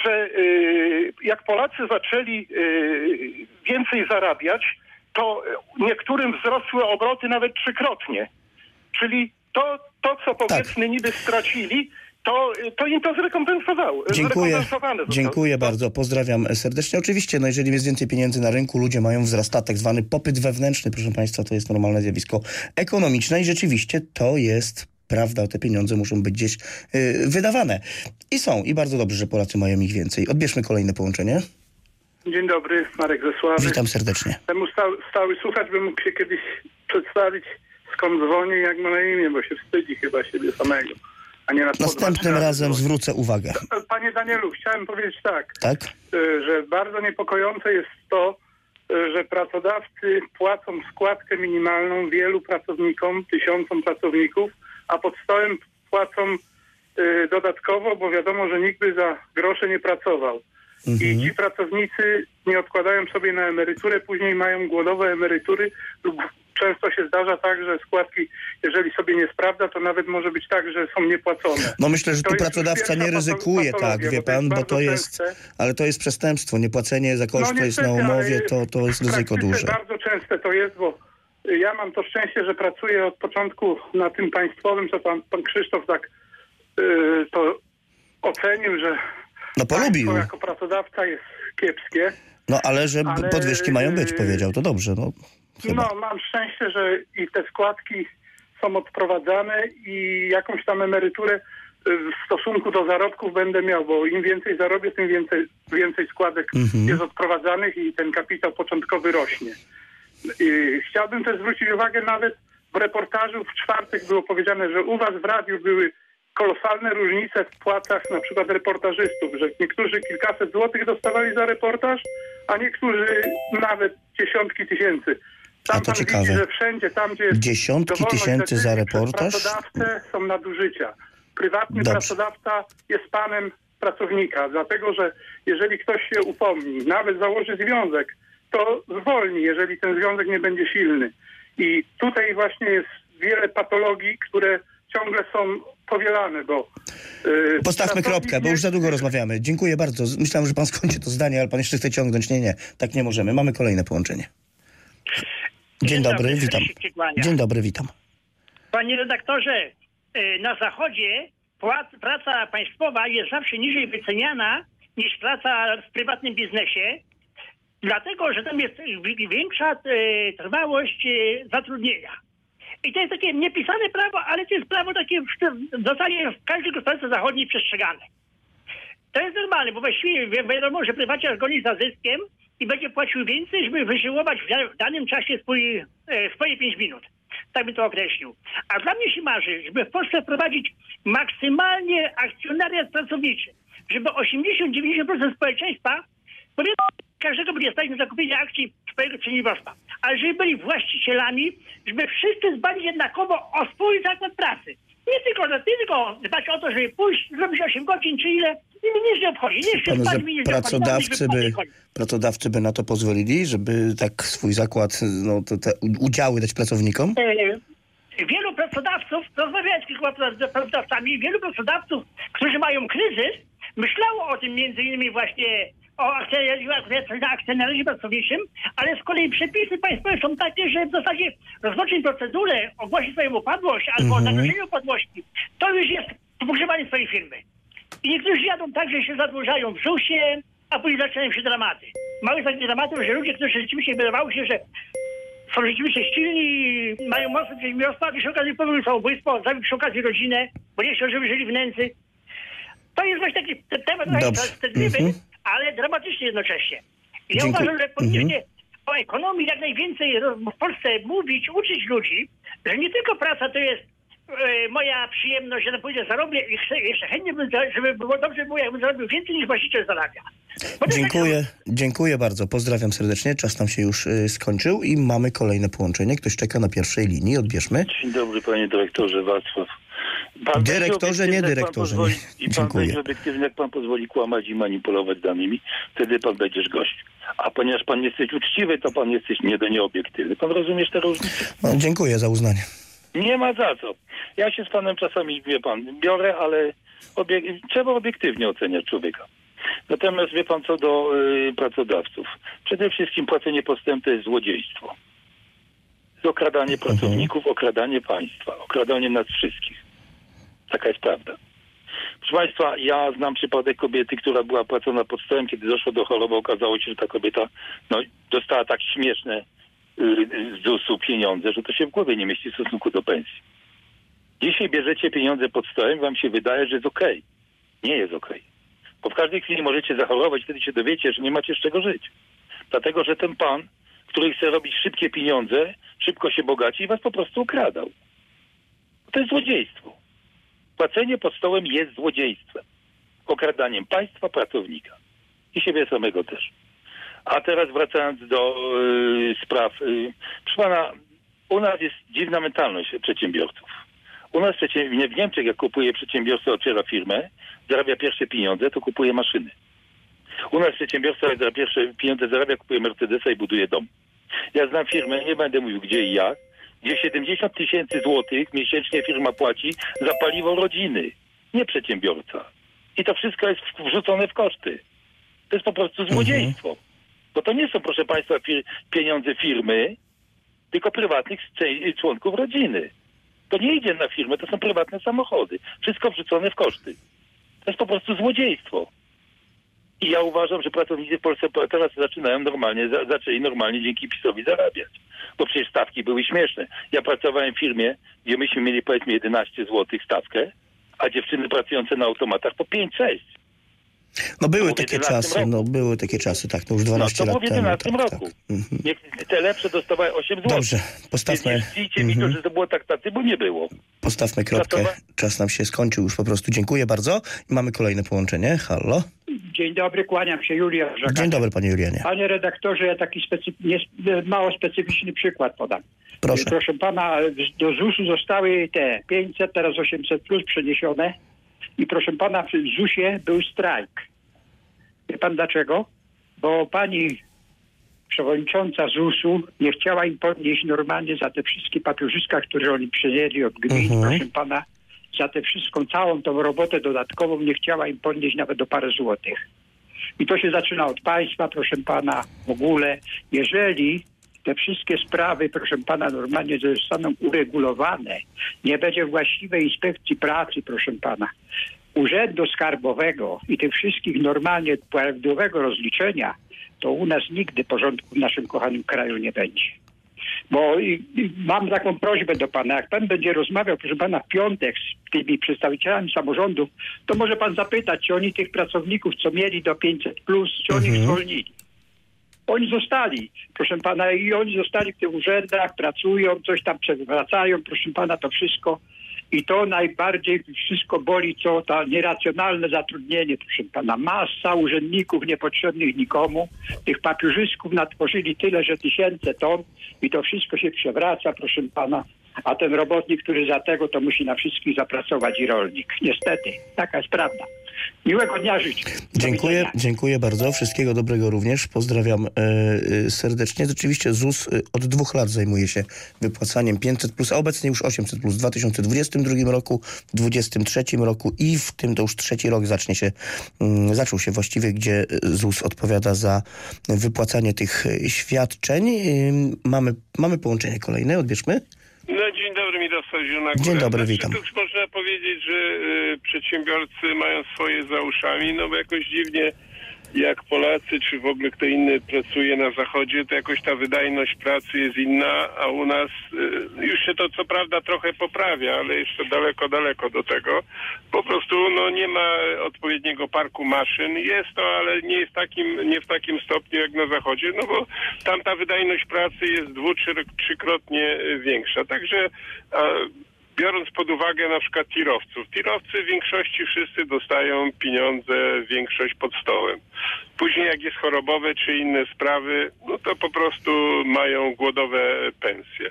że y, jak Polacy zaczęli y, więcej zarabiać, to y, niektórym wzrosły obroty nawet trzykrotnie. Czyli to, to co powiedzmy niby stracili, to, to im to zrekompensowało. Dziękuję, zrekompensowane zostało. dziękuję bardzo, pozdrawiam serdecznie. Oczywiście, no jeżeli jest więcej pieniędzy na rynku, ludzie mają wzrastać, tak zwany popyt wewnętrzny, proszę Państwa, to jest normalne zjawisko ekonomiczne i rzeczywiście to jest prawda, te pieniądze muszą być gdzieś y, wydawane. I są, i bardzo dobrze, że Polacy mają ich więcej. Odbierzmy kolejne połączenie. Dzień dobry, Marek Zesławy. Witam serdecznie. Temu stały, stały słuchacz by mógł się kiedyś przedstawić, skąd dzwoni i jak ma na imię, bo się wstydzi chyba siebie samego, a nie na Następnym razem zwrócę uwagę. Panie Danielu, chciałem powiedzieć tak, Tak? y, że bardzo niepokojące jest to, y, że pracodawcy płacą składkę minimalną wielu pracownikom, tysiącom pracowników, a pod stołem płacą y, dodatkowo, bo wiadomo, że nikt by za grosze nie pracował. I ci pracownicy nie odkładają sobie na emeryturę, później mają głodowe emerytury lub często się zdarza tak, że składki, jeżeli sobie nie sprawdza, to nawet może być tak, że są niepłacone. No myślę, że To tu pracodawca nie ryzykuje, tak, wie pan, bo to jest, częste. ale to jest przestępstwo. Niepłacenie za koszt to jest na umowie, to, to jest ryzyko duże. Bardzo częste to jest, bo ja mam to szczęście, że pracuję od początku na tym państwowym, co pan, pan Krzysztof tak yy, to ocenił, że No polubił. państwo jako pracodawca jest kiepskie. No ale że Ale- podwyżki mają być, powiedział, to dobrze, no. Chyba. No, mam szczęście, że i te składki są odprowadzane i jakąś tam emeryturę w stosunku do zarobków będę miał, bo im więcej zarobię, tym więcej, więcej składek Mhm. jest odprowadzanych i ten kapitał początkowy rośnie. I chciałbym też zwrócić uwagę, nawet w reportażu w czwartek było powiedziane, że u was w radiu były kolosalne różnice w płacach na przykład reportażystów, że niektórzy kilkaset złotych dostawali za reportaż, a niektórzy nawet dziesiątki tysięcy. Tam A to ciekawe. widzi, że wszędzie tam, gdzie jest Dziesiątki tysięcy za reportaż? Pracodawcę są nadużycia. Prywatny Dobrze. pracodawca jest panem pracownika, dlatego że jeżeli ktoś się upomni, nawet założy związek, to zwolni, jeżeli ten związek nie będzie silny. I tutaj właśnie jest wiele patologii, które ciągle są powielane, bo... yy, Postawmy kropkę, bo już za długo rozmawiamy. Dziękuję bardzo. Myślałem, że pan skończy to zdanie, ale pan jeszcze chce ciągnąć. Nie, nie, tak nie możemy. Mamy kolejne połączenie. Dzień Dzień dobry, dobry, witam. Dzień dobry, witam. Panie redaktorze, y, na Zachodzie praca państwowa jest zawsze niżej wyceniana niż praca w prywatnym biznesie, dlatego że tam jest wi- większa y, trwałość y, zatrudnienia. I to jest takie niepisane prawo, ale to jest prawo takie w, zasadzie w każdej gospodarce zachodniej przestrzegane. To jest normalne, bo właściwie wi- wiadomo, że prywaciarz goni za zyskiem i będzie płacił więcej, żeby wyżyłować w danym czasie swój, e, swoje 5 minut. Tak bym to określił. A dla mnie się marzy, żeby w Polsce wprowadzić maksymalnie akcjonariat pracowniczy, żeby 80-90% społeczeństwa powiedzmy, każdego będzie stać na zakupienie akcji swojego przedsiębiorstwa. Ale żeby byli właścicielami, żeby wszyscy dbali jednakowo o swój zakład pracy. Nie tylko, nie tylko dbać o to, żeby pójść, zrobić 8 godzin czy ile, i mnie nic nie obchodzi. Nie chcę spać, nie pracodawcy by, pracodawcy by na to pozwolili, żeby tak swój zakład, no, te, te udziały dać pracownikom? E, wielu pracodawców, rozmawiałem z kilkoma pracodawcami, wielu pracodawców, którzy mają kryzys, myślało o tym między innymi właśnie o akcjonariacie pracowniczym, ale z kolei przepisy państwowe są takie, że w zasadzie rozpocząć procedurę, ogłosić swoją upadłość albo Mhm. zagrożenie upadłości, to już jest pogrzebanie swojej firmy. I niektórzy jadą tak, że się zadłużają w ZUS-ie, a później zaczynają się dramaty. Mamy takie dramaty, że ludzie, którzy rzeczywiście wydawało się, że są rzeczywiście silni, mają mocne przedsiębiorstwa, a przy okazji popełnił samobójstwo, zabił przy okazji rodzinę, bo nie chciał, żeby żyli w nędzy. To jest właśnie taki te- temat wstydliwy, Mhm. Ale dramatyczny jednocześnie. I ja Dziękuję. uważam, że powinniśmy o ekonomii jak najwięcej w Polsce mówić, uczyć ludzi, że nie tylko praca to jest e, moja przyjemność, że na pójdę zarobię i chcę, jeszcze chętnie bym, żeby było dobrze było, jakbym zarobił więcej niż właściciel zarabia. Dziękuję, dziękuję bardzo. Pozdrawiam serdecznie. Czas nam się już y, skończył i mamy kolejne połączenie. Ktoś czeka na pierwszej linii. Odbierzmy. Dzień dobry panie dyrektorze Wacław. Dyrektorze, będzie nie pan dyrektorze, pozwoli- nie. I pan Dziękuję. będzie obiektywny, jak pan pozwoli kłamać i manipulować danymi, wtedy pan będziesz gość. A ponieważ pan jesteś uczciwy, to pan jesteś nie do nieobiektywny. Pan rozumiesz tę różnicę? No, dziękuję za uznanie. Nie ma za co. Ja się z panem czasami, wie pan, biorę, ale obiek- trzeba obiektywnie oceniać człowieka. Natomiast wie pan co do y, pracodawców. Przede wszystkim płacenie postępu to jest złodziejstwo. Okradanie pracowników, okradanie państwa, okradanie nas wszystkich. Taka jest prawda. Proszę Państwa, ja znam przypadek kobiety, która była płacona pod stołem, kiedy doszło do choroby, okazało się, że ta kobieta no, dostała tak śmieszne y, z ZUS-u pieniądze, że to się w głowie nie mieści w stosunku do pensji. Dzisiaj bierzecie pieniądze pod stołem, wam się wydaje, że jest okej. Nie jest okej. Bo w każdej chwili możecie zachorować, wtedy się dowiecie, że nie macie z czego żyć. Dlatego, że ten pan, który chce robić szybkie pieniądze, szybko się bogaci i was po prostu ukradał. To jest złodziejstwo. Płacenie pod stołem jest złodziejstwem. Okradaniem państwa, pracownika. I siebie samego też. A teraz wracając do y, spraw. Y, proszę pana, u nas jest dziwna mentalność przedsiębiorców. U nas w Niemczech, jak kupuje przedsiębiorca, otwiera firmę, zarabia pierwsze pieniądze, to kupuje maszyny. U nas przedsiębiorca, zarabia pierwsze pieniądze zarabia, kupuje Mercedesa i buduje dom. Ja znam firmę, nie będę mówił gdzie i jak, gdzie 70 tysięcy złotych miesięcznie firma płaci za paliwo rodziny, nie przedsiębiorca. I to wszystko jest wrzucone w koszty. To jest po prostu złodziejstwo. Bo to nie są, proszę Państwa, pieniądze firmy, tylko prywatnych członków rodziny. To nie idzie na firmę, to są prywatne samochody. Wszystko wrzucone w koszty. To jest po prostu złodziejstwo. I ja uważam, że pracownicy w Polsce po- teraz zaczynają normalnie, za, zaczęli normalnie dzięki PiSowi zarabiać. Bo przecież stawki były śmieszne. Ja pracowałem w firmie, gdzie myśmy mieli powiedzmy 11 zł stawkę, a dziewczyny pracujące na automatach po 5-6. No były takie 11 czasy, roku. no były takie czasy, tak, no już No 12 to lat po temu. 11 tak, roku. tak. Mhm. Niech te lepsze dostawały 8 zł. Dobrze, postawmy, Więc nie czcijcie mi to, Mhm. że to było tak tacy, bo nie było. postawmy kropkę. Czas nam się skończył już po prostu. Dziękuję bardzo. Mamy kolejne połączenie. Halo. Dzień dobry, kłaniam się, Julia Brzega. Dzień dobry, panie Julianie. Panie redaktorze, ja taki mało specyficzny przykład podam. Proszę. Proszę pana, do ZUS-u zostały te 500, teraz 800 plus przeniesione i proszę pana, w ZUS-ie był strajk. Wie pan dlaczego? Bo pani przewodnicząca ZUS-u nie chciała im podnieść normalnie za te wszystkie papierzyska, które oni przyjęli od gmin, Mhm. proszę pana, za tę wszystką, całą tą robotę dodatkową nie chciała im podnieść nawet do parę złotych. I to się zaczyna od państwa, proszę pana, w ogóle. Jeżeli te wszystkie sprawy, proszę pana, normalnie zostaną uregulowane, nie będzie właściwej inspekcji pracy, proszę pana, urzędu skarbowego i tych wszystkich normalnie prawidłowego rozliczenia, to u nas nigdy porządku w naszym kochanym kraju nie będzie. Bo i, i mam taką prośbę do pana, jak pan będzie rozmawiał, proszę pana, w piątek z tymi przedstawicielami samorządów, to może pan zapytać, czy oni tych pracowników, co mieli do 500 plus, czy oni ich zwolnili. Oni zostali, proszę pana, i oni zostali w tych urzędach, pracują, coś tam przewracają, proszę pana, to wszystko. I to najbardziej wszystko boli, co to nieracjonalne zatrudnienie, proszę pana. Masa urzędników niepotrzebnych nikomu. Tych papierzysków natworzyli tyle, że tysiące ton i to wszystko się przewraca, proszę pana. A ten robotnik, który za tego, to musi na wszystkich zapracować i rolnik. Niestety, taka jest prawda. Miłego dnia. Do Dziękuję, dziękuję bardzo. Wszystkiego dobrego również. Pozdrawiam e, e, serdecznie. Rzeczywiście ZUS e, od dwóch lat zajmuje się wypłacaniem 500, plus, a obecnie już 800 plus w 2022 roku, w 2023 roku i w tym to już trzeci rok zacznie się, mm, zaczął się właściwie, gdzie ZUS odpowiada za wypłacanie tych świadczeń. Mamy, mamy połączenie kolejne, odbierzmy. No dzień Dzień dobry, Znaczy, witam. Już można powiedzieć, że y, przedsiębiorcy mają swoje za uszami, no bo jakoś dziwnie jak Polacy, czy w ogóle kto inny pracuje na zachodzie, to jakoś ta wydajność pracy jest inna, a u nas y, już się to co prawda trochę poprawia, ale jeszcze daleko, daleko do tego. Po prostu no, nie ma odpowiedniego parku maszyn. Jest to, ale nie jest takim, nie w takim stopniu jak na zachodzie, no bo tam ta wydajność pracy jest dwu, trzy, trzykrotnie y, większa. Także a, biorąc pod uwagę na przykład tirowców. Tirowcy w większości wszyscy dostają pieniądze, większość pod stołem. Później jak jest chorobowe czy inne sprawy, no to po prostu mają głodowe pensje.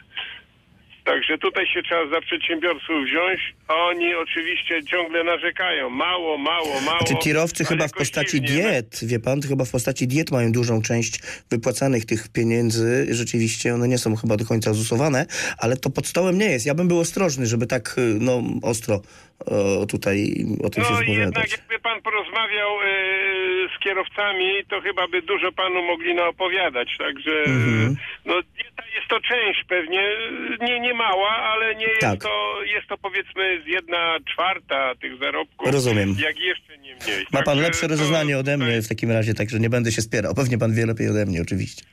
Także tutaj się trzeba za przedsiębiorców wziąć. Oni oczywiście ciągle narzekają. Mało, mało, mało. Czy tirowcy ale chyba w postaci diet, wie pan, chyba w postaci diet mają dużą część wypłacanych tych pieniędzy. Rzeczywiście one nie są chyba do końca zusowane, ale to pod stołem nie jest. Ja bym był ostrożny, żeby tak y, no, ostro o, tutaj o tym się No jednak wypowiadać. jakby pan porozmawiał e, z kierowcami, to chyba by dużo panu mogli naopowiadać. Także Mhm. no, jest to część pewnie, nie, nie mała, ale nie jest, Tak. to, jest to powiedzmy z jedna czwarta tych zarobków. Rozumiem. Jak jeszcze nie mniej. Ma pan Także lepsze to- rozeznanie ode mnie w takim razie, także nie będę się spierał. Pewnie pan wie lepiej ode mnie, oczywiście.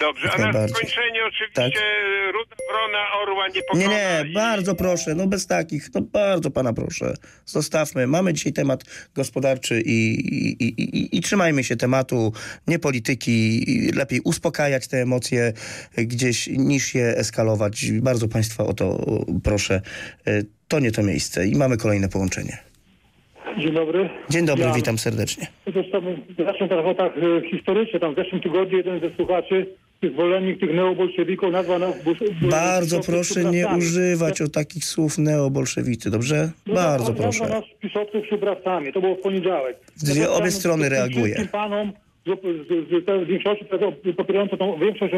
Dobrze, a na zakończenie oczywiście Tak. ruda wrona orła nie Nie, nie, bardzo proszę, no bez takich, no bardzo pana proszę. Zostawmy, mamy dzisiaj temat gospodarczy i, i, i, i, i trzymajmy się tematu, nie polityki, i lepiej uspokajać te emocje gdzieś niż je eskalować. Bardzo państwa o to proszę. E, To nie to miejsce i mamy kolejne połączenie. Dzień dobry. Dzień dobry, Ja- witam serdecznie. Zresztą zacznę trochę tak e, historycznie. Tam w zeszłym tygodniu jeden ze słuchaczy, zwolennik tych neobolszewików nazwał nas... Bardzo proszę nie używać o takich słów neobolszewicy, dobrze? No, Bardzo nazwał proszę. nas pisowców szubrawcami. To było w poniedziałek. Dwie- obie strony reaguje. panom z, z, z, z większości popierającą tą większość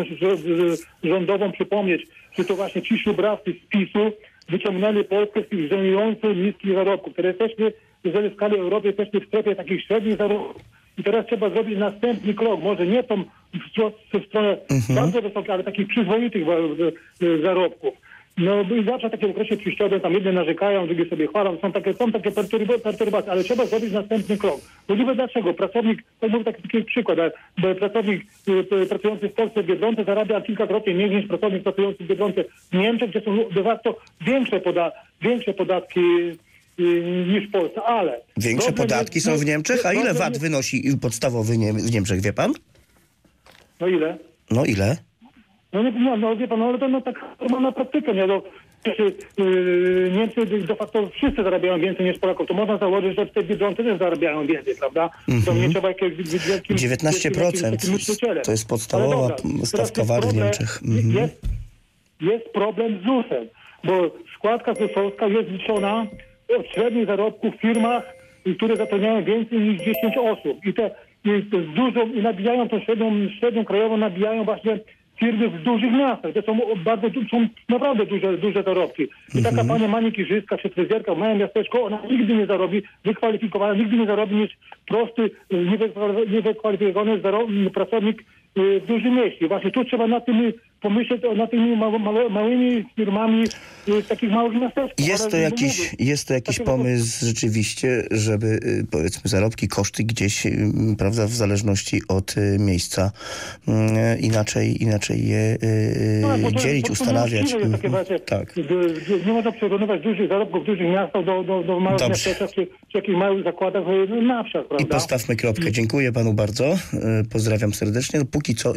rządową przypomnieć, że to właśnie ci szubrawcy z PiSu wyciągnęli Polskę z tych żenujących niskich zarobków, które jesteśmy, jeżeli w skali Europy jesteśmy w strefie takich średnich zarobków. I teraz trzeba zrobić następny krok, może nie tą w, stro- w stronę bardzo wysokiej, ale takich przyzwoitych w- w- zarobków. No i zawsze takie okresie przejściowe, tam jedne narzekają, drugie sobie chwalą, są takie, są takie perturba- perturbacje, ale trzeba zrobić następny krok. Bo niby dlaczego? Pracownik, to był taki, taki przykład, ale- pracownik y, pracujący w Polsce w Biedronce zarabia kilkakrotnie mniej niż pracownik pracujący w Biedronce w Niemczech, gdzie są de facto większe, poda, większe podatki niż w Polsce, ale... Większe podatki jest- są w Niemczech, a ile VAT wynosi podstawowy nie, w Niemczech, wie pan? No ile? No ile? No nie, no, no wie pan, no, ale to no, tak normalna praktyka, nie? No, przecież, yy, Niemcy de facto wszyscy zarabiają więcej niż Polaków. To można założyć, że w tej Biedronce też zarabiają więcej, prawda? To nie trzeba jakiegoś wielkim... 19% wielkim myślicielem. to jest podstawowa dobra, stawka VAT w Niemczech. Mhm. Jest, jest problem z ZUS-em, bo składka ZUS-owska jest liczona od średnich zarobków w firmach, które zatrudniają więcej niż 10 osób. I te i z dużą, i nabijają tą średnią, średnią krajową, nabijają właśnie firmy w dużych miastach. To są bardzo, są naprawdę duże, duże zarobki. I taka pani manikirzyska czy fryzjerka w małym miasteczku, ona nigdy nie zarobi, wykwalifikowana, nigdy nie zarobi niż prosty, niewykwal- niewykwalifikowany pracownik y, w dużym mieście. Właśnie tu trzeba na tym pomyśleć, o- nad tymi ma, ma, małymi firmami y, w takich małych miasteczkach. Jest to jakiś, jest to jakiś pomysł rzeczywiście, żeby y, powiedzmy zarobki, koszty gdzieś, y, prawda, w zależności od y, miejsca y, inaczej, inaczej je y, to- dzielić, to ustanawiać. jest takie Mhm. właśnie, Tak. Nie można przyrównywać dużych zarobków dużych miastach do, do, do małych miasteczek czy, czy jakichś małych zakładach y, na wsiach, I prawda? postawmy kropkę. Dziękuję panu bardzo. Y, Pozdrawiam serdecznie. No, póki co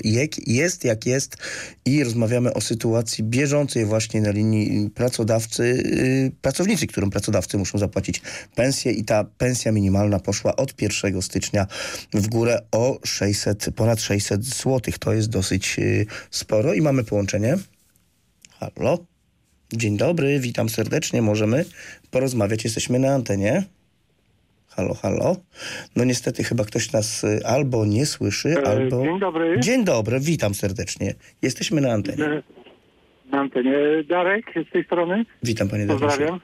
jest, jak jest i rozmawiamy o sytuacji bieżącej właśnie na linii pracodawcy, y, pracownicy, którym pracodawcy muszą zapłacić pensję i ta pensja minimalna poszła od 1 stycznia w górę o 600, ponad 600 zł. To jest dosyć y, sporo i mamy połączenie. Halo? Dzień dobry, witam serdecznie. Możemy porozmawiać. Jesteśmy na antenie. Halo, halo. No niestety chyba ktoś nas y, albo nie słyszy, E, albo... dzień dobry. Dzień dobry, witam serdecznie. Jesteśmy na antenie. E, Na antenie. Darek z tej strony. Witam panie Dariuszu. Pozdrawiam.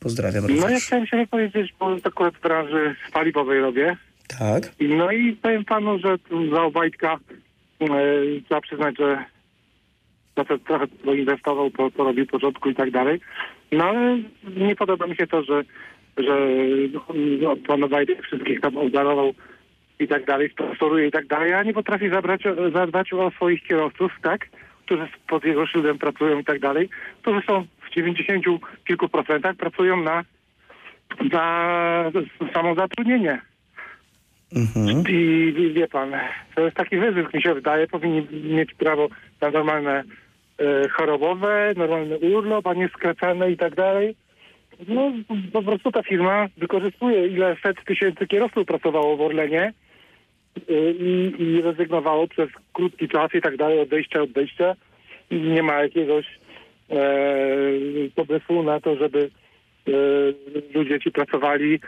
Pozdrawiam No ja również. chciałem się wypowiedzieć, bo akurat w branży paliwowej robię. Tak. No i powiem panu, że za Obajtka e, trzeba przyznać, że trochę, trochę poinwestował, po, porobił porządku i tak dalej. No ale nie podoba mi się to, że, że no, pan Obajtek wszystkich tam obdarował i tak dalej, sponsoruje i tak dalej, a nie potrafi zabrać, zadbać o swoich kierowców, tak? Którzy pod jego szyldem pracują i tak dalej, którzy są w 90 kilku procentach pracują na, na samozatrudnienie. Mhm. I wie- wie pan, to jest taki wyzysk, mi się wydaje, powinni mieć prawo na normalne e, chorobowe, normalny urlop, a nie skracane i tak dalej. No po prostu ta firma wykorzystuje ile set tysięcy kierowców pracowało w Orlenie y, i, i rezygnowało przez krótki czas i tak dalej, odejścia, odejścia. Nie ma jakiegoś e, pomysłu na to, żeby e, ludzie ci pracowali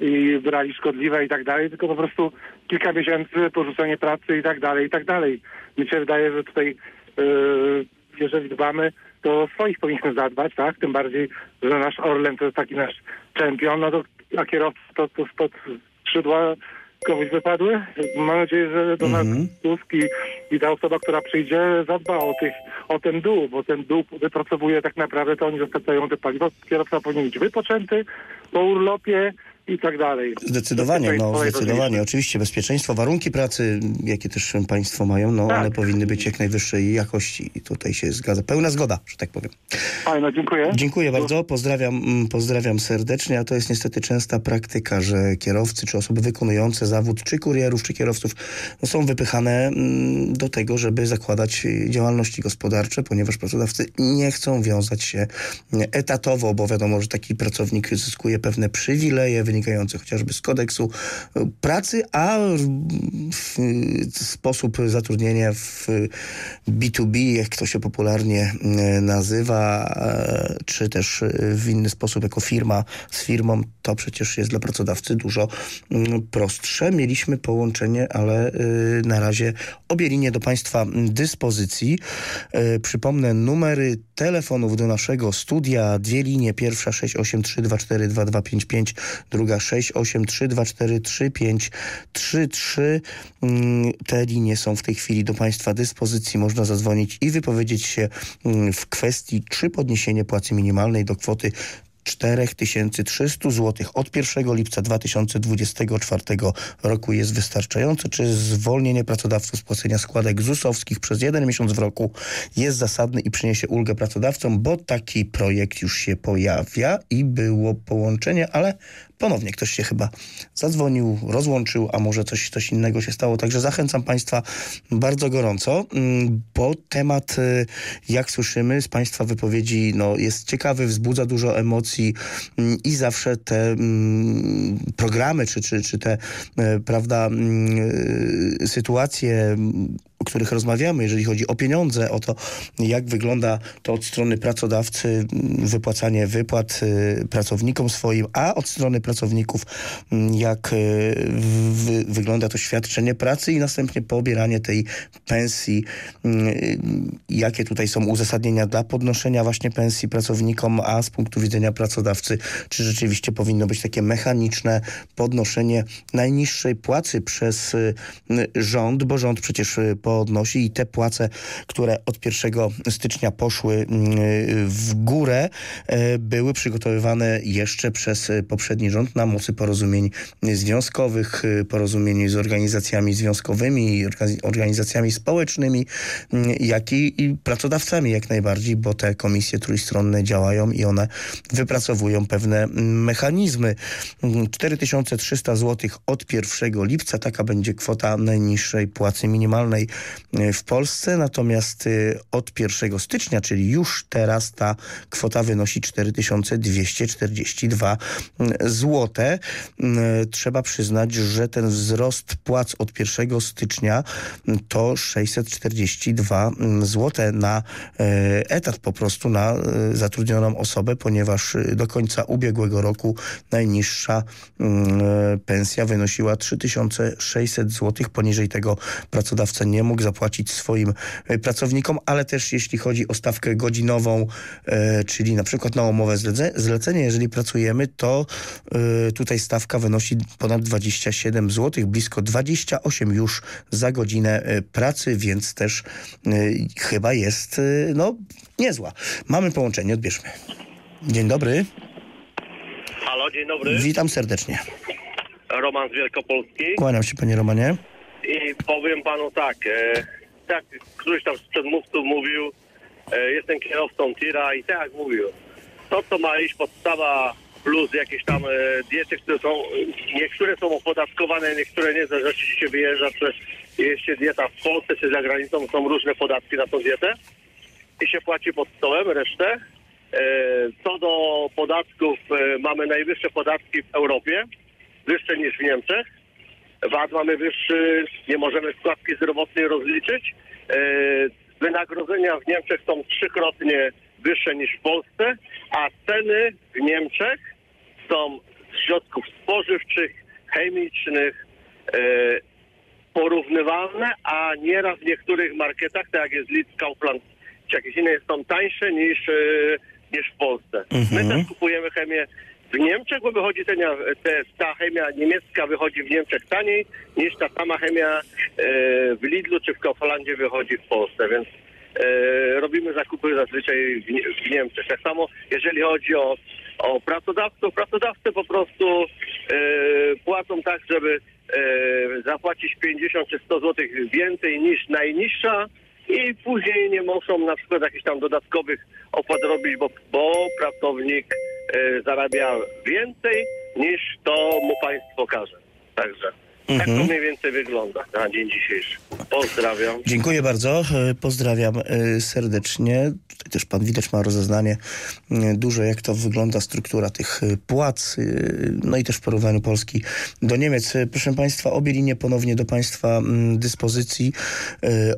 i brali szkodliwe i tak dalej, tylko po prostu kilka miesięcy porzucenie pracy i tak dalej, i tak dalej. Mi się wydaje, że tutaj e, jeżeli dbamy, to o swoich powinniśmy zadbać, tak? Tym bardziej, że nasz Orlen to jest taki nasz czempion, no to a kierowcy to, to spod skrzydła komuś wypadły. Mam nadzieję, że Donald Tusk i, i ta osoba, która przyjdzie, zadba o, tych, o ten dół, bo ten dół wypracowuje tak naprawdę, to oni dostarczają te paliwo. Kierowca powinien być wypoczęty po urlopie i tak dalej. Zdecydowanie, no zdecydowanie. Oczywiście bezpieczeństwo, warunki pracy, jakie też państwo mają, no Tak. one powinny być jak najwyższej jakości i tutaj się zgadza. Pełna zgoda, że tak powiem. Fajno, dziękuję. Dziękuję bardzo, pozdrawiam, mm, pozdrawiam serdecznie, a to jest niestety częsta praktyka, że kierowcy czy osoby wykonujące zawód, czy kurierów, czy kierowców no, są wypychane mm, do tego, żeby zakładać działalności gospodarcze, ponieważ pracodawcy nie chcą wiązać się mm, etatowo, bo wiadomo, że taki pracownik zyskuje pewne przywileje wynikające chociażby z kodeksu pracy, a sposób zatrudnienia w B2B, jak to się popularnie y, nazywa, e, czy też e, w inny sposób jako firma z firmą, to przecież jest dla pracodawcy dużo mm, prostsze. Mieliśmy połączenie, ale e, na razie obie linie do Państwa dyspozycji. E, Przypomnę numery telefonów do naszego studia. Dwie linie. Pierwsza 683242255, druga 683243533. Mm, Te linie są w tej chwili do Państwa dyspozycji. Można zadzwonić i wypowiedzieć się mm, w kwestii, czy podniesienie płacy minimalnej do kwoty 4300 zł od 1 lipca 2024 roku jest wystarczające? Czy zwolnienie pracodawców z płacenia składek ZUS-owskich przez jeden miesiąc w roku jest zasadny i przyniesie ulgę pracodawcom? Bo taki projekt już się pojawia i było połączenie, ale ponownie ktoś się chyba zadzwonił, rozłączył, a może coś, coś innego się stało. Także zachęcam Państwa bardzo gorąco, mm, bo temat, y, jak słyszymy z Państwa wypowiedzi, no, jest ciekawy, wzbudza dużo emocji mm, i zawsze te mm, programy, czy, czy, czy te, e, prawda, y, sytuacje o których rozmawiamy, jeżeli chodzi o pieniądze, o to, jak wygląda to od strony pracodawcy wypłacanie wypłat y, pracownikom swoim, a od strony pracowników jak y, wygląda to świadczenie pracy i następnie pobieranie tej pensji, y, jakie tutaj są uzasadnienia dla podnoszenia właśnie pensji pracownikom, a z punktu widzenia pracodawcy, czy rzeczywiście powinno być takie mechaniczne podnoszenie najniższej płacy przez rząd, bo rząd przecież po podnosi i te płace, które od 1 stycznia poszły mm, w górę, e, były przygotowywane jeszcze przez poprzedni rząd na mocy porozumień związkowych, e, porozumień z organizacjami związkowymi i organizacjami społecznymi, mm, jak i pracodawcami jak najbardziej, bo te komisje trójstronne działają i one wypracowują pewne mm, mechanizmy. 4300 zł od 1 lipca, taka będzie kwota najniższej płacy minimalnej w Polsce, natomiast y, od 1 stycznia, czyli już teraz ta kwota wynosi 4242 zł. Trzeba przyznać, że ten wzrost płac od 1 stycznia to 642 zł na e, etat po prostu na e, zatrudnioną osobę, ponieważ do końca ubiegłego roku najniższa pensja wynosiła 3600 zł. Poniżej tego pracodawca nie mógł zapłacić swoim e, pracownikom, ale też jeśli chodzi o stawkę godzinową, e, czyli na przykład na umowę zlecenie, jeżeli pracujemy, to e, tutaj stawka wynosi ponad 27 zł, blisko 28 już za godzinę pracy, więc też chyba jest no niezła. Mamy połączenie, odbierzmy. Dzień dobry. Halo, dzień dobry. Witam serdecznie. Roman z Wielkopolski. Kłaniam się panie Romanie. I powiem panu tak, e, tak któryś tam z przedmówców mówił, e, jestem kierowcą tira i tak mówił, to co ma iść podstawa plus jakieś tam e, diety, które są, niektóre są opodatkowane, niektóre nie, zależy czy się wyjeżdża, czy się dieta w Polsce, czy za granicą, są różne podatki na tą dietę i się płaci pod stołem resztę. E, co do podatków, e, mamy najwyższe podatki w Europie, wyższe niż w Niemczech VAT mamy wyższy, nie możemy składki zdrowotnej rozliczyć. E, wynagrodzenia w Niemczech są trzykrotnie wyższe niż w Polsce, a ceny w Niemczech są z środków spożywczych, chemicznych, e, porównywalne, a nieraz w niektórych marketach, tak jak jest Lidl, Kaufland czy jakieś inne, są tańsze niż, e, niż w Polsce. Mhm. My też kupujemy chemię w Niemczech, bo wychodzi ta, ta chemia niemiecka wychodzi w Niemczech taniej niż ta sama chemia e, w Lidlu czy w Kauflandzie wychodzi w Polsce, więc e, robimy zakupy zazwyczaj w, w Niemczech. Tak samo jeżeli chodzi o, o pracodawców, pracodawcy po prostu e, płacą tak, żeby zapłacić 50 czy 100 zł więcej niż najniższa i później nie muszą na przykład jakichś tam dodatkowych opłat robić, bo, bo pracownik e, zarabia więcej niż to mu państwo każe. Także tak to Mhm. mniej więcej wygląda na dzień dzisiejszy. Pozdrawiam. Dziękuję bardzo. E, Pozdrawiam e, serdecznie. Tutaj też pan widać ma rozeznanie e, duże, jak to wygląda struktura tych e, płac, no i też w porównaniu Polski do Niemiec. Proszę państwa, obie linie ponownie do państwa mm, dyspozycji.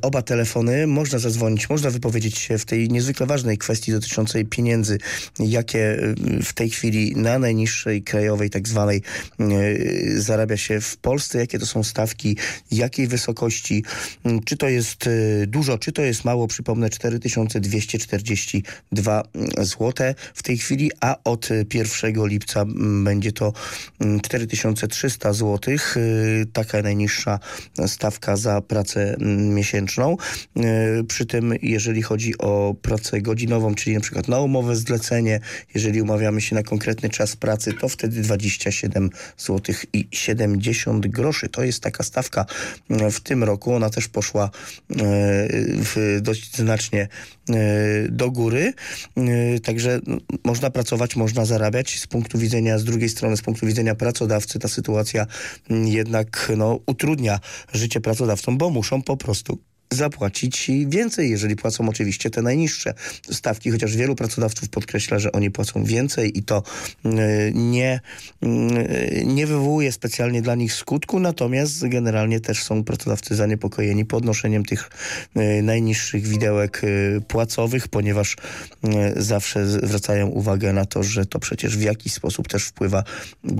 Oba telefony. Można zadzwonić, można wypowiedzieć się w tej niezwykle ważnej kwestii dotyczącej pieniędzy, jakie w tej chwili na najniższej krajowej tak zwanej zarabia się w Polsce. Polsce, jakie to są stawki, jakiej wysokości, mm, czy to jest y, dużo, czy to jest mało. Przypomnę, 4242 zł w tej chwili, a od 1 lipca mm, będzie to mm, 4300 zł. Y, Taka najniższa stawka za pracę mm, miesięczną. Y, Przy tym, jeżeli chodzi o pracę godzinową, czyli na przykład na umowę zlecenie, jeżeli umawiamy się na konkretny czas pracy, to wtedy 27 zł i 70 groszy. To jest taka stawka y, w tym roku. Ona też poszła y, w dość znacznie y, do góry. Y, Także no, można pracować, można zarabiać. Z punktu widzenia, z drugiej strony, z punktu widzenia pracodawcy, ta sytuacja mm, jednak no, utrudnia życie pracodawcom, bo muszą po prostu zapłacić więcej, jeżeli płacą oczywiście te najniższe stawki, chociaż wielu pracodawców podkreśla, że oni płacą więcej i to y, nie, y, nie wywołuje specjalnie dla nich skutku, natomiast generalnie też są pracodawcy zaniepokojeni podnoszeniem tych y, najniższych widełek y, płacowych, ponieważ y, zawsze zwracają uwagę na to, że to przecież w jakiś sposób też wpływa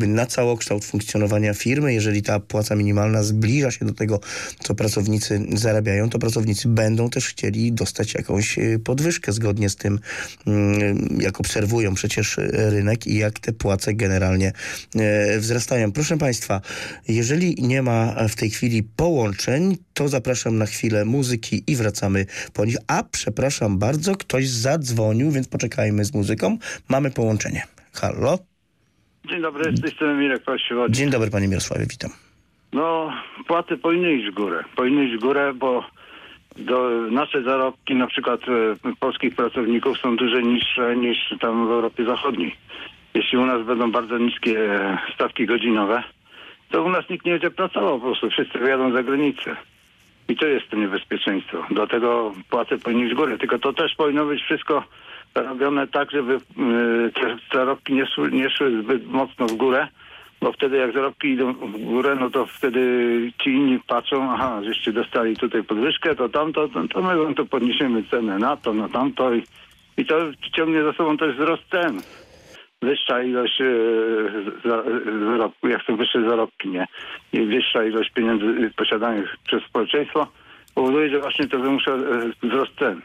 na całokształt funkcjonowania firmy. Jeżeli ta płaca minimalna zbliża się do tego, co pracownicy zarabiają, to pracownicy będą też chcieli dostać jakąś y, podwyżkę zgodnie z tym, mm, jak obserwują przecież y, rynek i jak te płace generalnie y, wzrastają. Proszę Państwa, jeżeli nie ma w tej chwili połączeń, to zapraszam na chwilę muzyki i wracamy po nich. A przepraszam bardzo, ktoś zadzwonił, więc poczekajmy z muzyką. Mamy połączenie. Halo? Dzień dobry, z tej strony Mirek Paściwodzi. Dzień dobry Panie Mirosławie, witam. No, płaty powinny iść w górę. Powinny iść w górę, bo do, nasze zarobki na przykład e, polskich pracowników są dużo niższe niż tam w Europie Zachodniej. Jeśli u nas będą bardzo niskie e, stawki godzinowe, to u nas nikt nie będzie pracował po prostu. Wszyscy wyjadą za granicę. I to jest to niebezpieczeństwo. Dlatego płace powinny w górę. Tylko to też powinno być wszystko robione tak, żeby y, te zarobki nie szły, nie szły zbyt mocno w górę, bo wtedy jak zarobki idą w górę, no to wtedy ci inni patrzą, aha, żeście dostali tutaj podwyżkę, to tamto, to, to my wam to podniesiemy cenę na to, na tamto i, i to ciągnie za sobą też wzrost cen. Wyższa ilość e, za- zarobku, jak są wyższe zarobki, nie? I wyższa ilość pieniędzy posiadanych przez społeczeństwo powoduje, że właśnie to wymusza e, wzrost cen.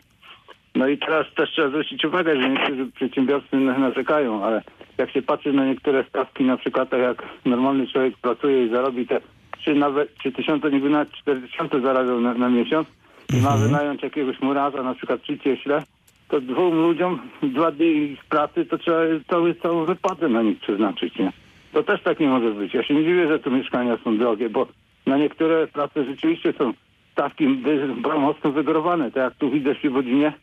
No i teraz też trzeba zwrócić uwagę, że niektórzy przedsiębiorcy na- narzekają, ale jak się patrzy na niektóre stawki, na przykład tak jak normalny człowiek pracuje i zarobi te 3 nawet 3 tysiące, niby nawet 4 tysiące zarabiał na, na miesiąc i ma wynająć jakiegoś murarza, na przykład przy cieśle, to dwóm ludziom dwa dni ich pracy, to trzeba cały, całą wypłatę na nich przeznaczyć, nie? To też tak nie może być. Ja się nie dziwię, że tu mieszkania są drogie, bo na niektóre prace rzeczywiście są stawki mocno wygórowane. Tak jak tu widzę w Świebodzinie,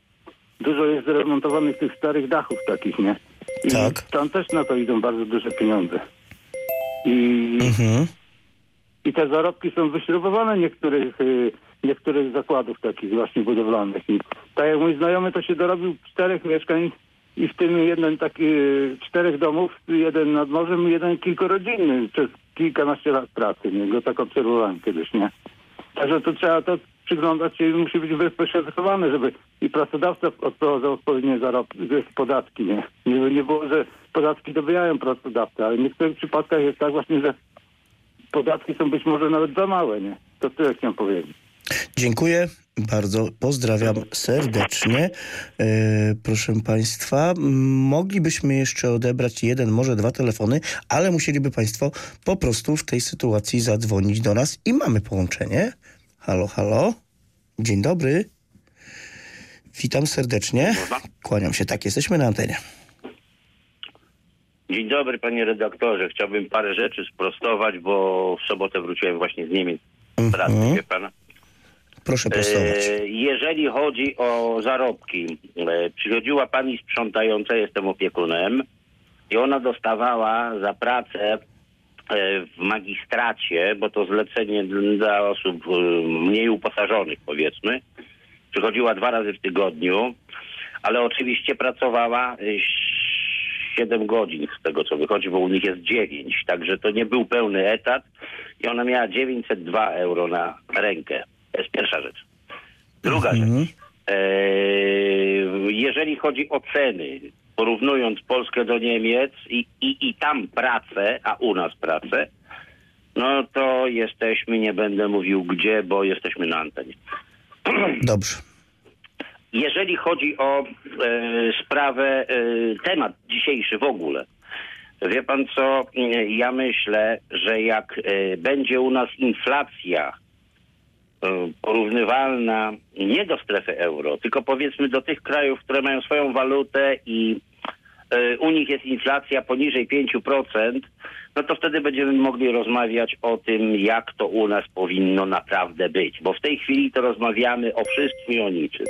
dużo jest zremontowanych tych starych dachów takich, nie? I Tak. tam też na to idą bardzo duże pieniądze. I, Mhm. i te zarobki są wyśrubowane niektórych, y, niektórych zakładów takich właśnie budowlanych. I tak jak mój znajomy to się dorobił czterech mieszkań i w tym jeden taki y, czterech domów, jeden nad morzem, jeden kilkurodzinny przez kilkanaście lat pracy. Nie? Go tak obserwowałem kiedyś, nie? Także to trzeba to przyglądać się i musi być wypośrodkowane, żeby i pracodawca odprowadzał odpowiednie podatki, nie? nie? Nie było, że podatki dobijają pracodawcę, ale w niektórych przypadkach jest tak właśnie, że podatki są być może nawet za małe, nie? To tyle chciałem powiedzieć. Dziękuję bardzo, pozdrawiam serdecznie. E, proszę Państwa, moglibyśmy jeszcze odebrać jeden, może dwa telefony, ale musieliby Państwo po prostu w tej sytuacji zadzwonić do nas i mamy połączenie. Halo, halo. Dzień dobry. Witam serdecznie. Kłaniam się, tak, jesteśmy na antenie. Dzień dobry panie redaktorze. Chciałbym parę rzeczy sprostować, bo w sobotę wróciłem właśnie z Niemiec. Pracy, wie pan. Proszę prostować. E, jeżeli chodzi o zarobki, e, przychodziła pani sprzątająca, jestem opiekunem i ona dostawała za pracę w magistracie, bo to zlecenie dla osób e, mniej uposażonych powiedzmy. Przychodziła dwa razy w tygodniu, ale oczywiście pracowała e, 7 godzin z tego co wychodzi, bo u nich jest 9, także to nie był pełny etat i ona miała 902 euro na rękę. To jest pierwsza rzecz. Druga rzecz. Eee, jeżeli chodzi o ceny, porównując Polskę do Niemiec i, i, i tam pracę, a u nas pracę, no to jesteśmy, nie będę mówił gdzie, bo jesteśmy na antenie. Dobrze. Jeżeli chodzi o e, sprawę, e, temat dzisiejszy w ogóle, wie pan co, e, ja myślę, że jak e, będzie u nas inflacja e, porównywalna nie do strefy euro, tylko powiedzmy do tych krajów, które mają swoją walutę i u nich jest inflacja poniżej 5%, no to wtedy będziemy mogli rozmawiać o tym, jak to u nas powinno naprawdę być. Bo w tej chwili to rozmawiamy o wszystkim i o niczym.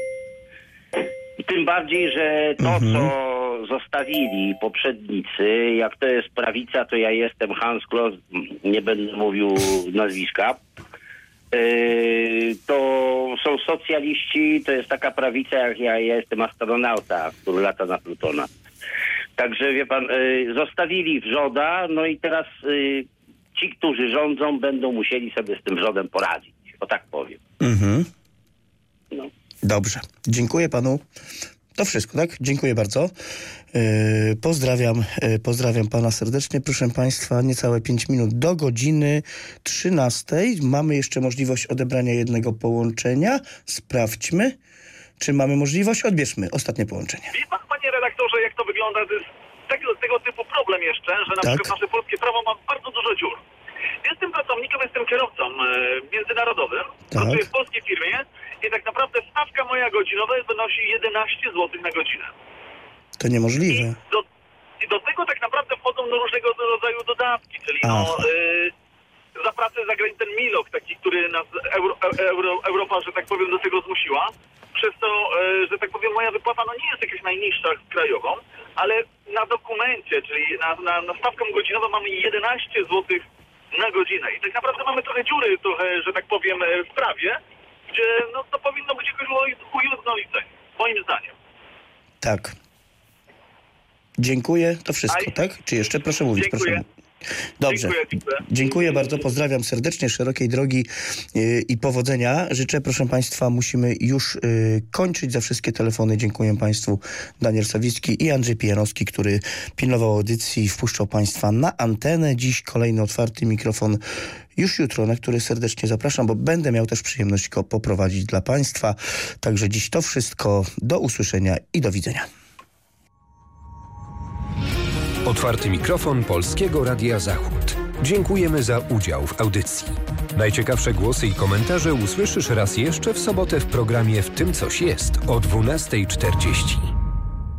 Tym bardziej, że to, co zostawili poprzednicy, jak to jest prawica, to ja jestem Hans Kloss, nie będę mówił nazwiska. Yy, to są socjaliści, to jest taka prawica, jak ja, ja jestem astronauta, który lata na Plutona. Także wie pan, yy, zostawili wrzoda, no i teraz yy, ci, którzy rządzą, będą musieli sobie z tym wrzodem poradzić. O tak powiem. Mhm. No. Dobrze. Dziękuję panu. To wszystko, tak? Dziękuję bardzo. Yy, pozdrawiam, yy, pozdrawiam pana serdecznie. Proszę państwa, niecałe 5 minut do godziny 13. Mamy jeszcze możliwość odebrania jednego połączenia. Sprawdźmy, czy mamy możliwość. Odbierzmy ostatnie połączenie. Redaktorze, jak to wygląda? To jest tego, tego typu problem jeszcze, że na Tak. przykład nasze polskie prawo ma bardzo dużo dziur. Jestem pracownikiem, jestem kierowcą e, międzynarodowym, pracuję w polskiej firmie i tak naprawdę stawka moja godzinowa wynosi 11 zł na godzinę. To niemożliwe. Do, I do tego tak naprawdę wchodzą no różnego rodzaju dodatki, czyli no, y, za pracę za granicą ten milok, taki, który nas Euro, Euro, Europa, że tak powiem, do tego zmusiła. Przez to, y, że tak powiem, moja wypłata no nie jest jakaś najniższa krajową, ale na dokumencie, czyli na, stawkę godzinową mamy 11 zł na godzinę. I tak naprawdę mamy trochę dziury, trochę, że tak powiem, e, w prawie, gdzie no, to powinno być jakoś ujednolicenie, moim zdaniem. Tak. Dziękuję. To wszystko, Aj. tak? Czy jeszcze? Proszę mówić. Dziękuję. Proszę. Dobrze. Dziękuję, dziękuję. Bardzo, pozdrawiam serdecznie, szerokiej drogi yy, i powodzenia. Życzę, proszę Państwa, musimy już yy, kończyć za wszystkie telefony. Dziękuję Państwu Daniel Sawicki i Andrzej Pijanowski, który pilnował audycji i wpuszczał Państwa na antenę. Dziś kolejny otwarty mikrofon już jutro, na który serdecznie zapraszam, bo będę miał też przyjemność go poprowadzić dla Państwa. Także dziś to wszystko. Do usłyszenia i do widzenia. Otwarty mikrofon Polskiego Radia Zachód. Dziękujemy za udział w audycji. Najciekawsze głosy i komentarze usłyszysz raz jeszcze w sobotę w programie W tym coś jest o 12.40.